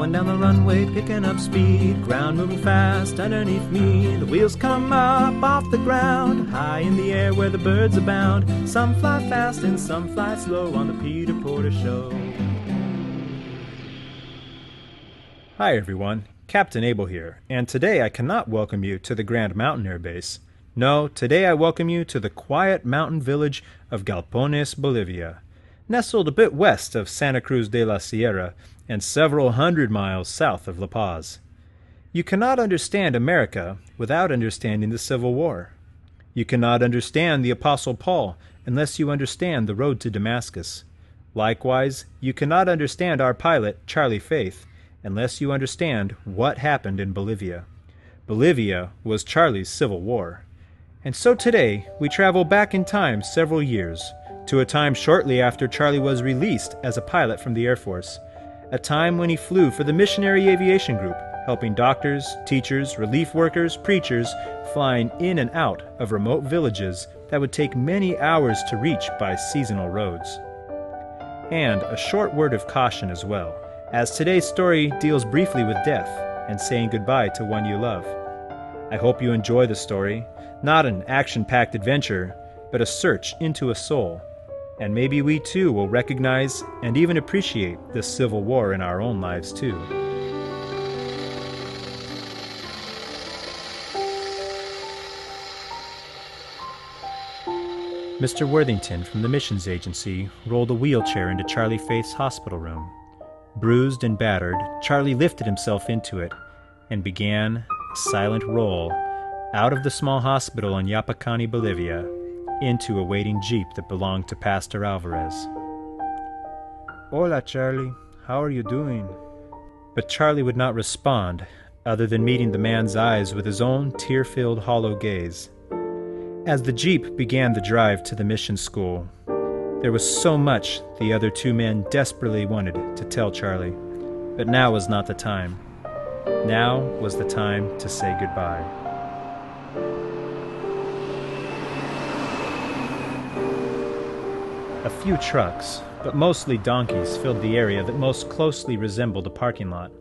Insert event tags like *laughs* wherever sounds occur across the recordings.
Going down the runway, picking up speed, ground moving fast underneath me. The wheels come up off the ground, high in the air where the birds abound. Some fly fast and some fly slow on the Peter Porter Show. Hi everyone, Captain Abel here, and today I cannot welcome you to the Grand Mountain Air Base. No, today I welcome you to the quiet mountain village of Galpones, Bolivia. Nestled a bit west of Santa Cruz de la Sierra and several hundred miles south of La Paz. You cannot understand America without understanding the Civil War. You cannot understand the Apostle Paul unless you understand the road to Damascus. Likewise, you cannot understand our pilot, Charlie Faith, unless you understand what happened in Bolivia. Bolivia was Charlie's Civil War. And so today, we travel back in time several years, to a time shortly after Charlie was released as a pilot from the Air Force a time when he flew for the Missionary Aviation Group, helping doctors, teachers, relief workers, preachers flying in and out of remote villages that would take many hours to reach by seasonal roads. And a short word of caution as well, as today's story deals briefly with death and saying goodbye to one you love. I hope you enjoy the story, not an action packed adventure, but a search into a soul and maybe we too will recognize and even appreciate this civil war in our own lives too. Mr. Worthington from the missions agency rolled a wheelchair into Charlie Faith's hospital room. Bruised and battered, Charlie lifted himself into it and began a silent roll out of the small hospital in Yapacani, Bolivia, into a waiting jeep that belonged to Pastor Alvarez. Hola, Charlie. How are you doing? But Charlie would not respond, other than meeting the man's eyes with his own tear filled, hollow gaze. As the jeep began the drive to the mission school, there was so much the other two men desperately wanted to tell Charlie. But now was not the time. Now was the time to say goodbye. A few trucks, but mostly donkeys, filled the area that most closely resembled a parking lot.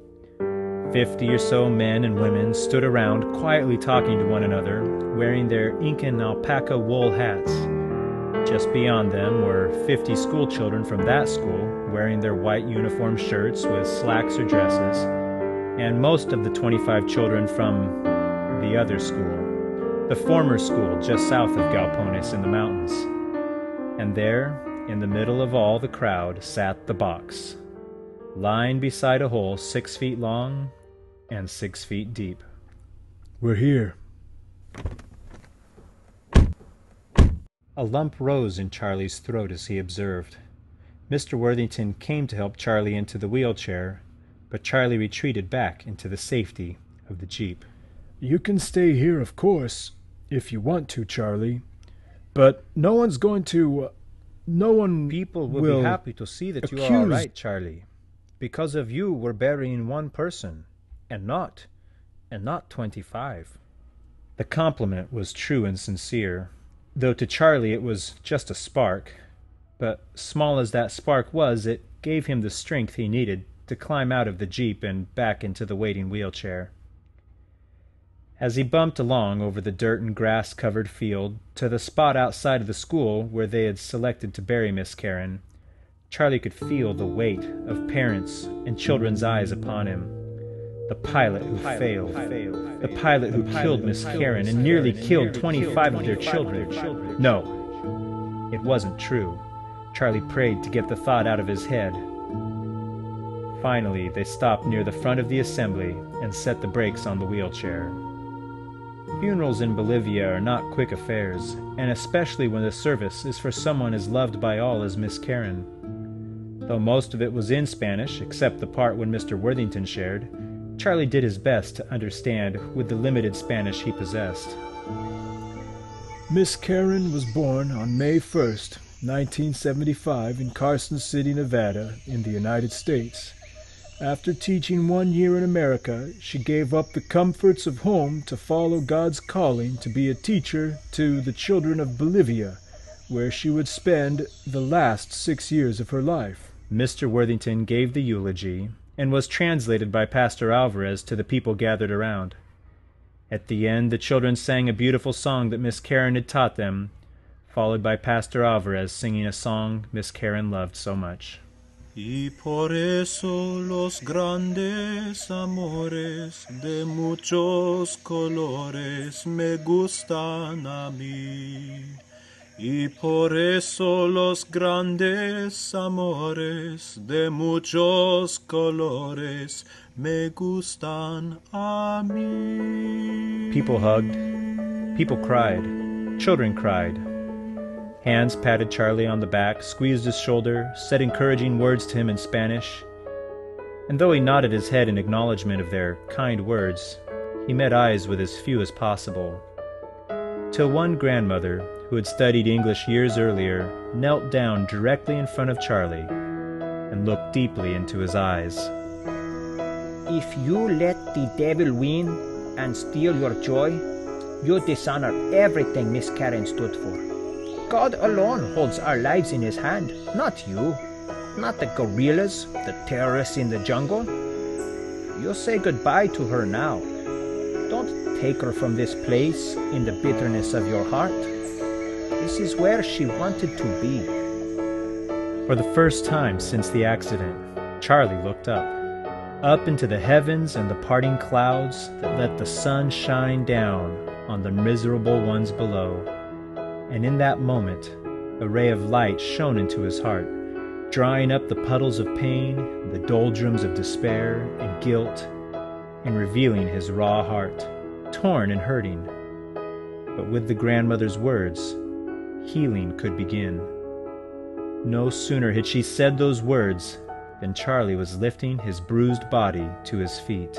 Fifty or so men and women stood around quietly talking to one another, wearing their Incan alpaca wool hats. Just beyond them were 50 schoolchildren from that school, wearing their white uniform shirts with slacks or dresses, and most of the 25 children from the other school, the former school just south of Galpones in the mountains. And there, in the middle of all the crowd sat the box, lying beside a hole six feet long and six feet deep. We're here. A lump rose in Charlie's throat as he observed. Mr. Worthington came to help Charlie into the wheelchair, but Charlie retreated back into the safety of the jeep. You can stay here, of course, if you want to, Charlie. But no one's going to. Uh, No one People will, will be happy to see that you are all right, Charlie. Because of you, we're burying one person, and not, and not twenty-five. The compliment was true and sincere, though to Charlie it was just a spark. But small as that spark was, it gave him the strength he needed to climb out of the jeep and back into the waiting wheelchair. As he bumped along over the dirt and grass covered field to the spot outside of the school where they had selected to bury Miss Karen, Charlie could feel the weight of parents and children's eyes upon him. The pilot who failed, the pilot who killed Miss Karen and nearly killed 25 of their children. No, it wasn't true. Charlie prayed to get the thought out of his head. Finally, they stopped near the front of the assembly and set the brakes on the wheelchair. Funerals in Bolivia are not quick affairs, and especially when the service is for someone as loved by all as Miss Karen. Though most of it was in Spanish, except the part when Mr. Worthington shared, Charlie did his best to understand with the limited Spanish he possessed. Miss Karen was born on May 1st, 1975, in Carson City, Nevada, in the United States. After teaching one year in America, she gave up the comforts of home to follow God's calling to be a teacher to the children of Bolivia, where she would spend the last six years of her life. Mr. Worthington gave the eulogy, and was translated by Pastor Alvarez to the people gathered around. At the end, the children sang a beautiful song that Miss Karen had taught them, followed by Pastor Alvarez singing a song Miss Karen loved so much. Y por eso los grandes amores de muchos colores me gustan a mí. Y por eso los grandes amores de muchos colores me gustan a mí. People hugged, people cried, children cried. Hands patted Charlie on the back, squeezed his shoulder, said encouraging words to him in Spanish. And though he nodded his head in acknowledgement of their kind words, he met eyes with as few as possible. Till one grandmother, who had studied English years earlier, knelt down directly in front of Charlie and looked deeply into his eyes. If you let the devil win and steal your joy, you dishonor everything Miss Karen stood for. God alone holds our lives in his hand, not you, not the guerrillas, the terrorists in the jungle. You'll say goodbye to her now. Don't take her from this place in the bitterness of your heart. This is where she wanted to be. For the first time since the accident, Charlie looked up, up into the heavens and the parting clouds that let the sun shine down on the miserable ones below and in that moment a ray of light shone into his heart, drying up the puddles of pain, the doldrums of despair and guilt, and revealing his raw heart, torn and hurting. But with the grandmother's words, healing could begin. No sooner had she said those words than Charlie was lifting his bruised body to his feet.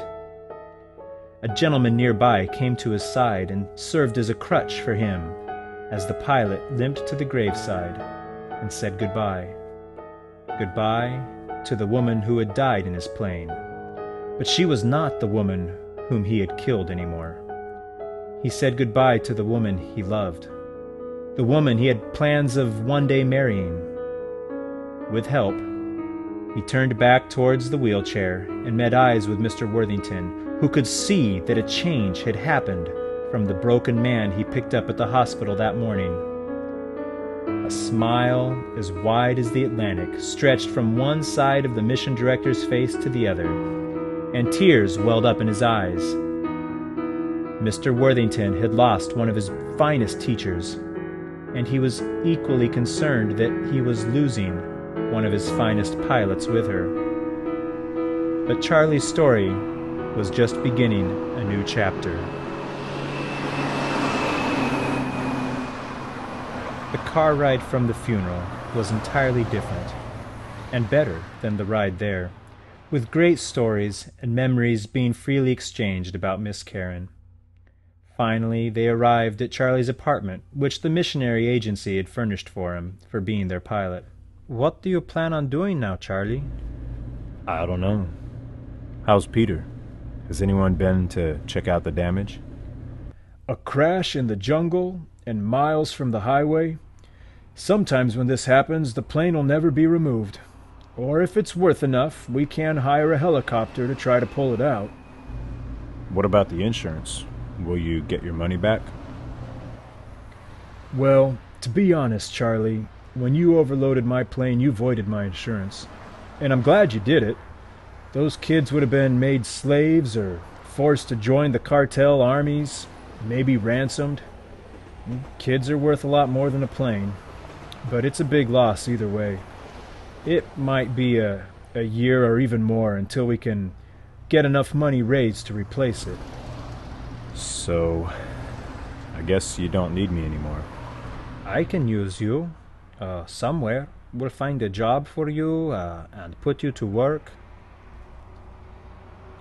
A gentleman nearby came to his side and served as a crutch for him as the pilot limped to the graveside and said goodbye. Goodbye to the woman who had died in his plane. But she was not the woman whom he had killed anymore. He said goodbye to the woman he loved, the woman he had plans of one day marrying. With help, he turned back towards the wheelchair and met eyes with Mr. Worthington, who could see that a change had happened from the broken man he picked up at the hospital that morning. A smile as wide as the Atlantic stretched from one side of the mission director's face to the other, and tears welled up in his eyes. Mr. Worthington had lost one of his finest teachers, and he was equally concerned that he was losing one of his finest pilots with her. But Charlie's story was just beginning a new chapter. Car ride from the funeral was entirely different, and better than the ride there, with great stories and memories being freely exchanged about Miss Karen. Finally, they arrived at Charlie's apartment, which the missionary agency had furnished for him for being their pilot. What do you plan on doing now, Charlie? I don't know. How's Peter? Has anyone been to check out the damage? A crash in the jungle and miles from the highway. Sometimes when this happens, the plane will never be removed. Or if it's worth enough, we can hire a helicopter to try to pull it out. What about the insurance? Will you get your money back? Well, to be honest, Charlie, when you overloaded my plane, you voided my insurance. And I'm glad you did it. Those kids would have been made slaves or forced to join the cartel armies, maybe ransomed. Kids are worth a lot more than a plane, but it's a big loss either way. It might be a, a year or even more until we can get enough money raised to replace it. So, I guess you don't need me anymore. I can use you uh, somewhere. We'll find a job for you uh, and put you to work.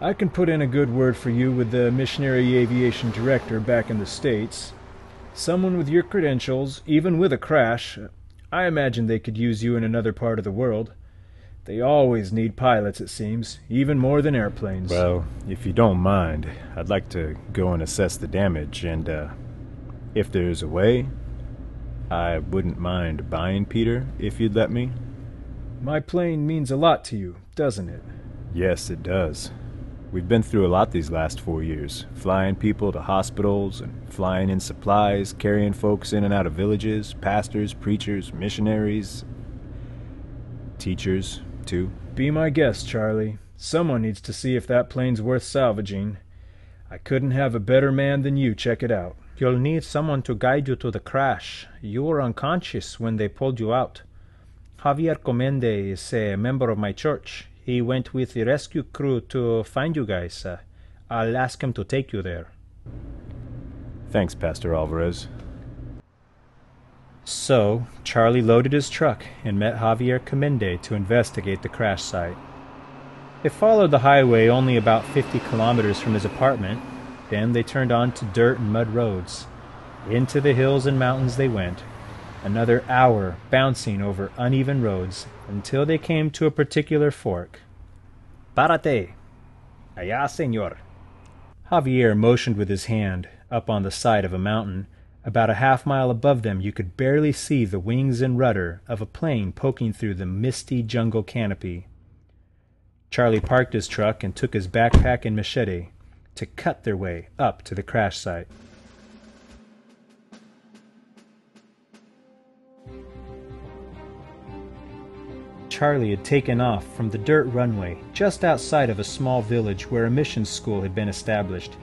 I can put in a good word for you with the missionary aviation director back in the States. Someone with your credentials, even with a crash, I imagine they could use you in another part of the world. They always need pilots, it seems, even more than airplanes. Well, if you don't mind, I'd like to go and assess the damage, and, uh, if there's a way, I wouldn't mind buying Peter if you'd let me. My plane means a lot to you, doesn't it? Yes, it does. We've been through a lot these last four years flying people to hospitals and flying in supplies, carrying folks in and out of villages, pastors, preachers, missionaries, teachers, too. Be my guest, Charlie. Someone needs to see if that plane's worth salvaging. I couldn't have a better man than you check it out. You'll need someone to guide you to the crash. You were unconscious when they pulled you out. Javier Comende is a member of my church. He went with the rescue crew to find you guys. Uh, I'll ask him to take you there. Thanks, Pastor Alvarez. So, Charlie loaded his truck and met Javier Comende to investigate the crash site. They followed the highway only about 50 kilometers from his apartment, then they turned onto dirt and mud roads. Into the hills and mountains they went, another hour bouncing over uneven roads until they came to a particular fork. Párate. Allá, señor. Javier motioned with his hand up on the side of a mountain. About a half mile above them, you could barely see the wings and rudder of a plane poking through the misty jungle canopy. Charlie parked his truck and took his backpack and machete to cut their way up to the crash site. Charlie had taken off from the dirt runway just outside of a small village where a mission school had been established.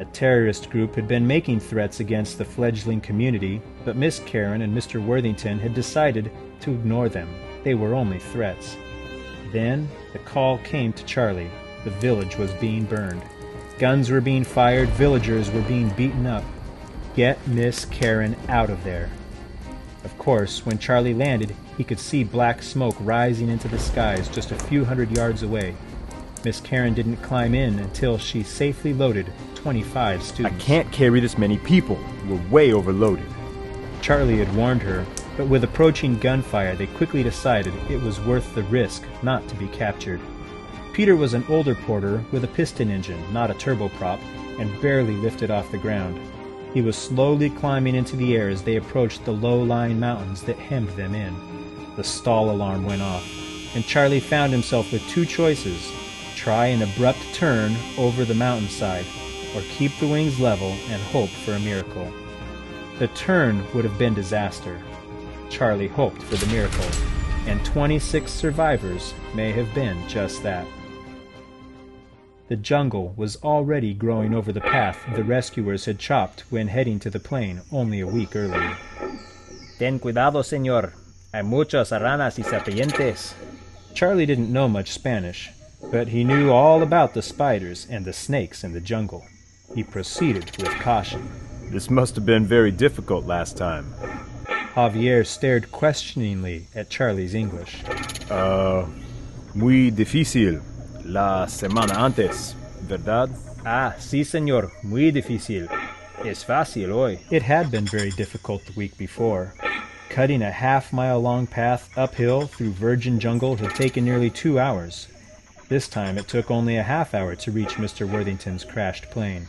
A terrorist group had been making threats against the fledgling community, but Miss Karen and Mr. Worthington had decided to ignore them. They were only threats. Then the call came to Charlie. The village was being burned. Guns were being fired, villagers were being beaten up. Get Miss Karen out of there. Of course, when Charlie landed, he could see black smoke rising into the skies just a few hundred yards away. Miss Karen didn't climb in until she safely loaded 25 students. I can't carry this many people. We're way overloaded. Charlie had warned her, but with approaching gunfire, they quickly decided it was worth the risk not to be captured. Peter was an older porter with a piston engine, not a turboprop, and barely lifted off the ground. He was slowly climbing into the air as they approached the low-lying mountains that hemmed them in. The stall alarm went off, and Charlie found himself with two choices try an abrupt turn over the mountainside, or keep the wings level and hope for a miracle. The turn would have been disaster. Charlie hoped for the miracle, and 26 survivors may have been just that. The jungle was already growing over the path the rescuers had chopped when heading to the plane only a week earlier. Ten cuidado, señor. Hay muchas aranas y serpientes. Charlie didn't know much Spanish, but he knew all about the spiders and the snakes in the jungle. He proceeded with caution. This must have been very difficult last time. Javier stared questioningly at Charlie's English. Uh, muy difícil. La semana antes, ¿verdad? Ah, sí, señor. Muy difícil. Es fácil hoy. It had been very difficult the week before. Cutting a half mile long path uphill through virgin jungle had taken nearly two hours. This time it took only a half hour to reach Mr. Worthington's crashed plane.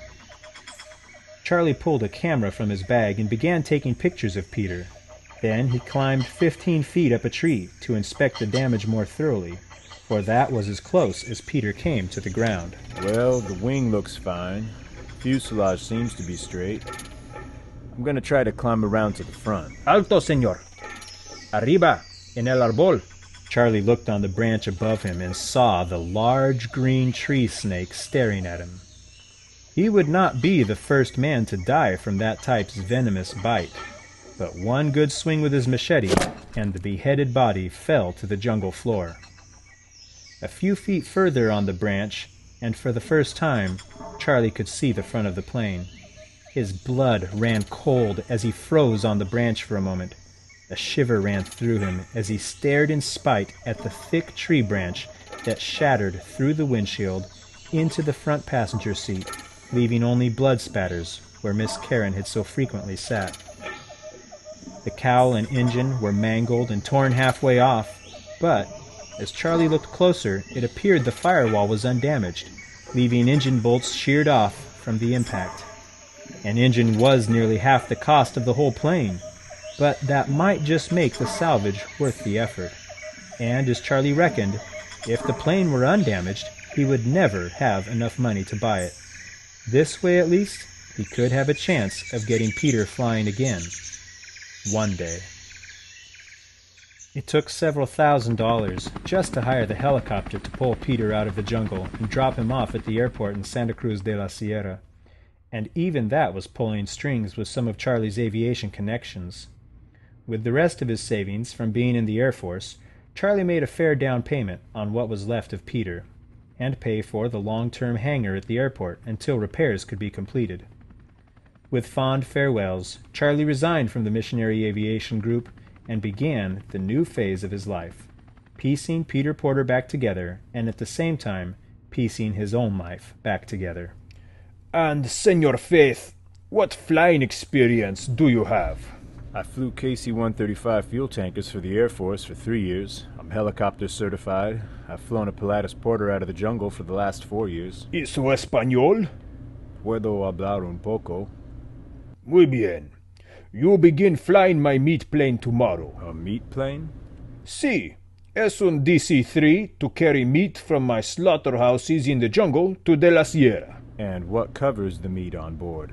Charlie pulled a camera from his bag and began taking pictures of Peter. Then he climbed 15 feet up a tree to inspect the damage more thoroughly, for that was as close as Peter came to the ground. Well, the wing looks fine. Fuselage seems to be straight. I'm gonna try to climb around to the front. Alto, señor. Arriba, en el árbol. Charlie looked on the branch above him and saw the large green tree snake staring at him. He would not be the first man to die from that type's venomous bite, but one good swing with his machete, and the beheaded body fell to the jungle floor. A few feet further on the branch, and for the first time, Charlie could see the front of the plane. His blood ran cold as he froze on the branch for a moment. A shiver ran through him as he stared in spite at the thick tree branch that shattered through the windshield into the front passenger seat, leaving only blood spatters where Miss Karen had so frequently sat. The cowl and engine were mangled and torn halfway off, but as Charlie looked closer, it appeared the firewall was undamaged, leaving engine bolts sheared off from the impact. An engine was nearly half the cost of the whole plane, but that might just make the salvage worth the effort. And as Charlie reckoned, If the plane were undamaged, he would never have enough money to buy it. This way, at least, he could have a chance of getting Peter flying again. One day. It took several thousand dollars just to hire the helicopter to pull Peter out of the jungle and drop him off at the airport in Santa Cruz de la Sierra. And even that was pulling strings with some of Charlie's aviation connections. With the rest of his savings from being in the Air Force, Charlie made a fair down payment on what was left of Peter, and pay for the long term hangar at the airport until repairs could be completed. With fond farewells, Charlie resigned from the missionary aviation group and began the new phase of his life, piecing Peter Porter back together and at the same time piecing his own life back together. And, Senor Faith, what flying experience do you have? I flew KC 135 fuel tankers for the Air Force for three years. I'm helicopter certified. I've flown a Pilatus Porter out of the jungle for the last four years. ¿Eso español? Puedo hablar un poco. Muy bien. You begin flying my meat plane tomorrow. A meat plane? Si. Es un DC-3 to carry meat from my slaughterhouses in the jungle to De La Sierra. And what covers the meat on board?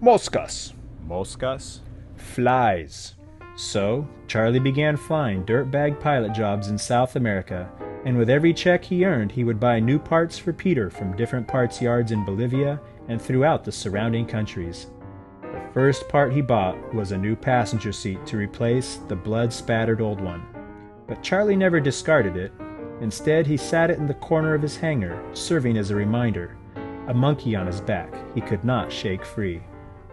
Moscas. Moscas? Flies. So, Charlie began flying dirtbag pilot jobs in South America, and with every check he earned, he would buy new parts for Peter from different parts yards in Bolivia and throughout the surrounding countries. First part he bought was a new passenger seat to replace the blood spattered old one. But Charlie never discarded it. Instead, he sat it in the corner of his hangar, serving as a reminder. A monkey on his back he could not shake free.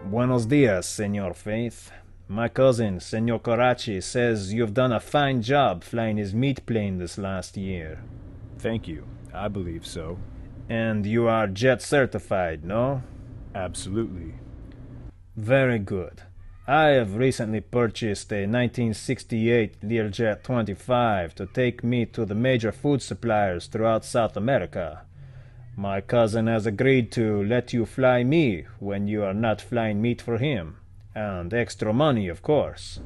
Buenos dias, Senor Faith. My cousin, Senor Coraci, says you've done a fine job flying his meat plane this last year. Thank you. I believe so. And you are jet certified, no? Absolutely. Very good. I have recently purchased a 1968 Learjet 25 to take me to the major food suppliers throughout South America. My cousin has agreed to let you fly me when you are not flying meat for him. And extra money, of course.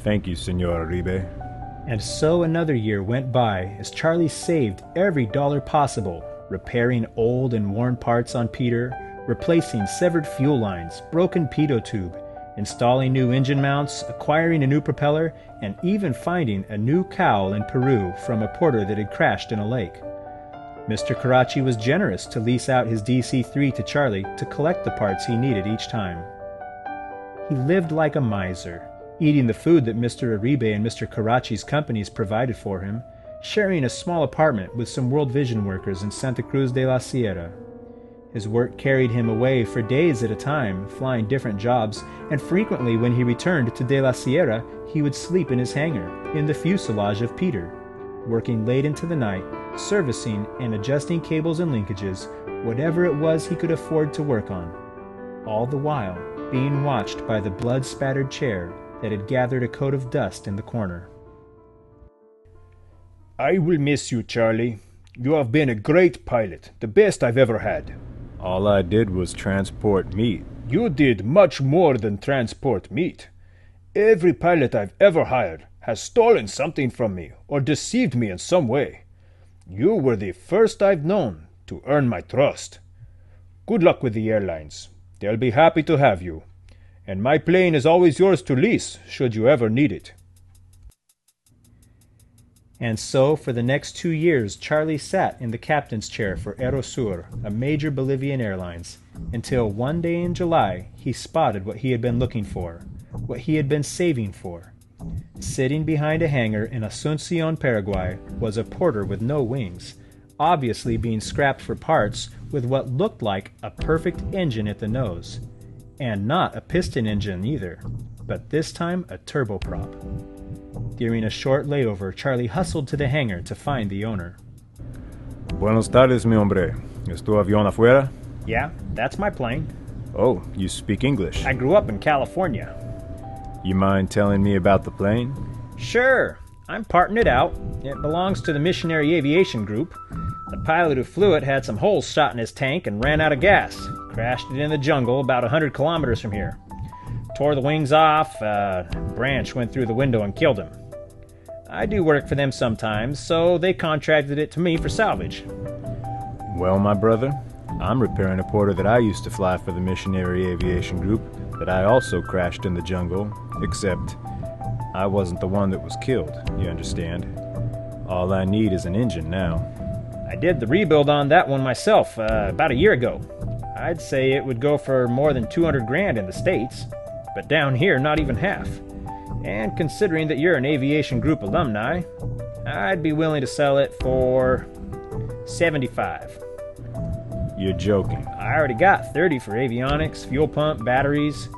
Thank you, Senor Ribe. And so another year went by as Charlie saved every dollar possible, repairing old and worn parts on Peter, replacing severed fuel lines, broken pitot tube, installing new engine mounts, acquiring a new propeller, and even finding a new cowl in Peru from a porter that had crashed in a lake. Mr. Karachi was generous to lease out his DC 3 to Charlie to collect the parts he needed each time. He lived like a miser, eating the food that Mr. Uribe and Mr. Karachi's companies provided for him, sharing a small apartment with some World Vision workers in Santa Cruz de la Sierra. His work carried him away for days at a time, flying different jobs, and frequently when he returned to De La Sierra, he would sleep in his hangar, in the fuselage of Peter, working late into the night, servicing and adjusting cables and linkages, whatever it was he could afford to work on. All the while, being watched by the blood spattered chair that had gathered a coat of dust in the corner. I will miss you, Charlie. You have been a great pilot, the best I've ever had. All I did was transport meat. You did much more than transport meat. Every pilot I've ever hired has stolen something from me or deceived me in some way. You were the first I've known to earn my trust. Good luck with the airlines. They'll be happy to have you. And my plane is always yours to lease should you ever need it. And so, for the next two years, Charlie sat in the captain's chair for Aerosur, a major Bolivian airlines, until one day in July he spotted what he had been looking for, what he had been saving for. Sitting behind a hangar in Asuncion, Paraguay, was a porter with no wings, obviously being scrapped for parts with what looked like a perfect engine at the nose. And not a piston engine either, but this time a turboprop. During a short layover, Charlie hustled to the hangar to find the owner. Buenos tardes, mi hombre. ¿Es tu avión afuera? Yeah, that's my plane. Oh, you speak English. I grew up in California. You mind telling me about the plane? Sure, I'm parting it out. It belongs to the Missionary Aviation Group. The pilot who flew it had some holes shot in his tank and ran out of gas. Crashed it in the jungle about a 100 kilometers from here. Tore the wings off, a branch went through the window and killed him. I do work for them sometimes, so they contracted it to me for salvage. Well, my brother, I'm repairing a porter that I used to fly for the Missionary Aviation Group that I also crashed in the jungle, except I wasn't the one that was killed, you understand. All I need is an engine now. I did the rebuild on that one myself uh, about a year ago. I'd say it would go for more than 200 grand in the States, but down here, not even half. And considering that you're an aviation group alumni, I'd be willing to sell it for 75. You're joking. I already got 30 for avionics, fuel pump, batteries.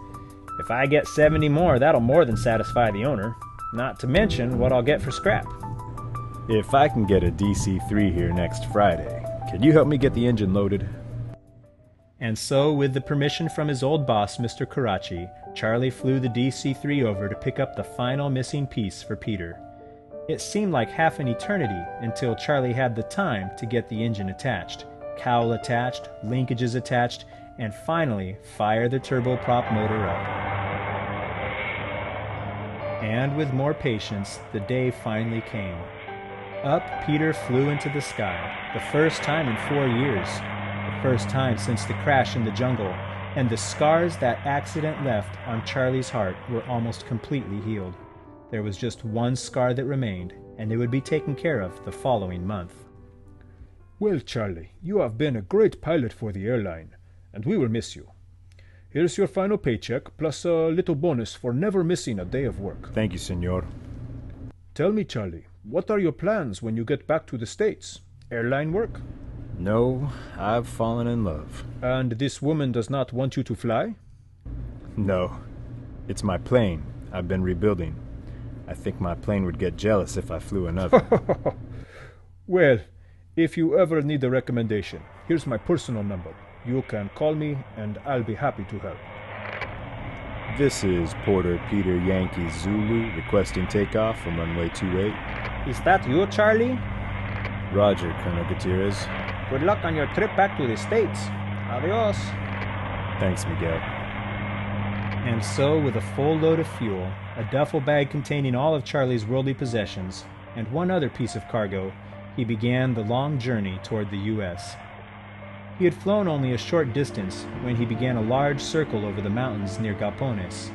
If I get 70 more, that'll more than satisfy the owner. Not to mention what I'll get for scrap. If I can get a DC 3 here next Friday, can you help me get the engine loaded? And so, with the permission from his old boss, Mr. Karachi, Charlie flew the DC 3 over to pick up the final missing piece for Peter. It seemed like half an eternity until Charlie had the time to get the engine attached, cowl attached, linkages attached, and finally fire the turboprop motor up. And with more patience, the day finally came. Up Peter flew into the sky, the first time in four years, first time since the crash in the jungle, and the scars that accident left on Charlie's heart were almost completely healed. There was just one scar that remained, and it would be taken care of the following month. Well, Charlie, you have been a great pilot for the airline, and we will miss you. Here's your final paycheck, plus a little bonus for never missing a day of work. Thank you, senor. Tell me, Charlie, what are your plans when you get back to the States? Airline work? No, I've fallen in love. And this woman does not want you to fly? No. It's my plane. I've been rebuilding. I think my plane would get jealous if I flew another. *laughs* well, if you ever need a recommendation, here's my personal number. You can call me, and I'll be happy to help. This is Porter Peter Yankee Zulu requesting takeoff from runway 28. Is that you, Charlie? Roger, Colonel Gutierrez. Good luck on your trip back to the States. Adios. Thanks, Miguel. And so, with a full load of fuel, a duffel bag containing all of Charlie's worldly possessions, and one other piece of cargo, he began the long journey toward the U.S. He had flown only a short distance when he began a large circle over the mountains near Galpones.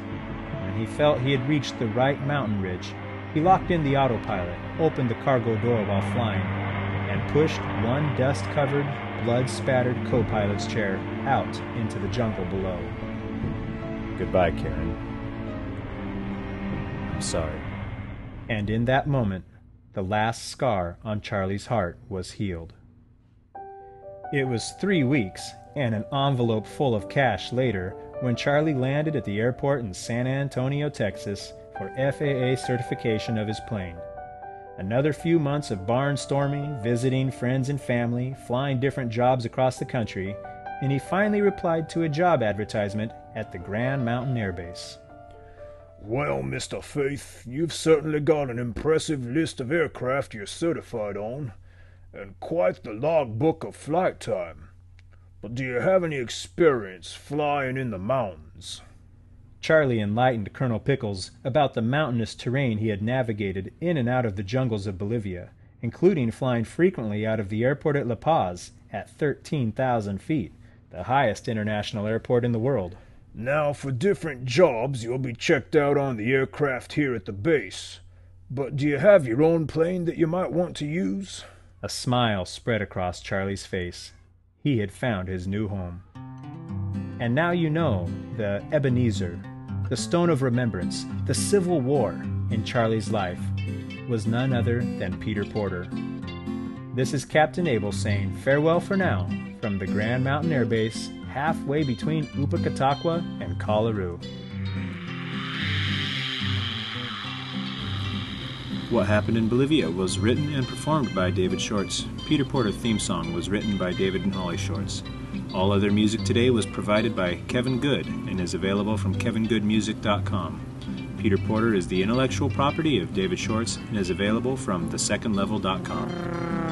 When he felt he had reached the right mountain ridge, he locked in the autopilot, opened the cargo door while flying, and pushed one dust covered, blood spattered co pilot's chair out into the jungle below. Goodbye, Karen. I'm sorry. And in that moment, the last scar on Charlie's heart was healed. It was three weeks and an envelope full of cash later when Charlie landed at the airport in San Antonio, Texas for FAA certification of his plane. Another few months of barnstorming, visiting friends and family, flying different jobs across the country, and he finally replied to a job advertisement at the Grand Mountain Air Base. Well, Mr. Faith, you've certainly got an impressive list of aircraft you're certified on, and quite the logbook of flight time. But do you have any experience flying in the mountains? Charlie enlightened Colonel Pickles about the mountainous terrain he had navigated in and out of the jungles of Bolivia, including flying frequently out of the airport at La Paz at 13,000 feet, the highest international airport in the world. Now, for different jobs, you'll be checked out on the aircraft here at the base. But do you have your own plane that you might want to use? A smile spread across Charlie's face. He had found his new home. And now you know the Ebenezer, the Stone of Remembrance, the Civil War in Charlie's life was none other than Peter Porter. This is Captain Abel saying farewell for now from the Grand Mountain Air Base halfway between Upacataqua and Kalaroo. What Happened in Bolivia was written and performed by David Shorts. Peter Porter theme song was written by David and Holly Shorts. All other music today was provided by Kevin Good and is available from kevingoodmusic.com. Peter Porter is the intellectual property of David Shorts and is available from thesecondlevel.com.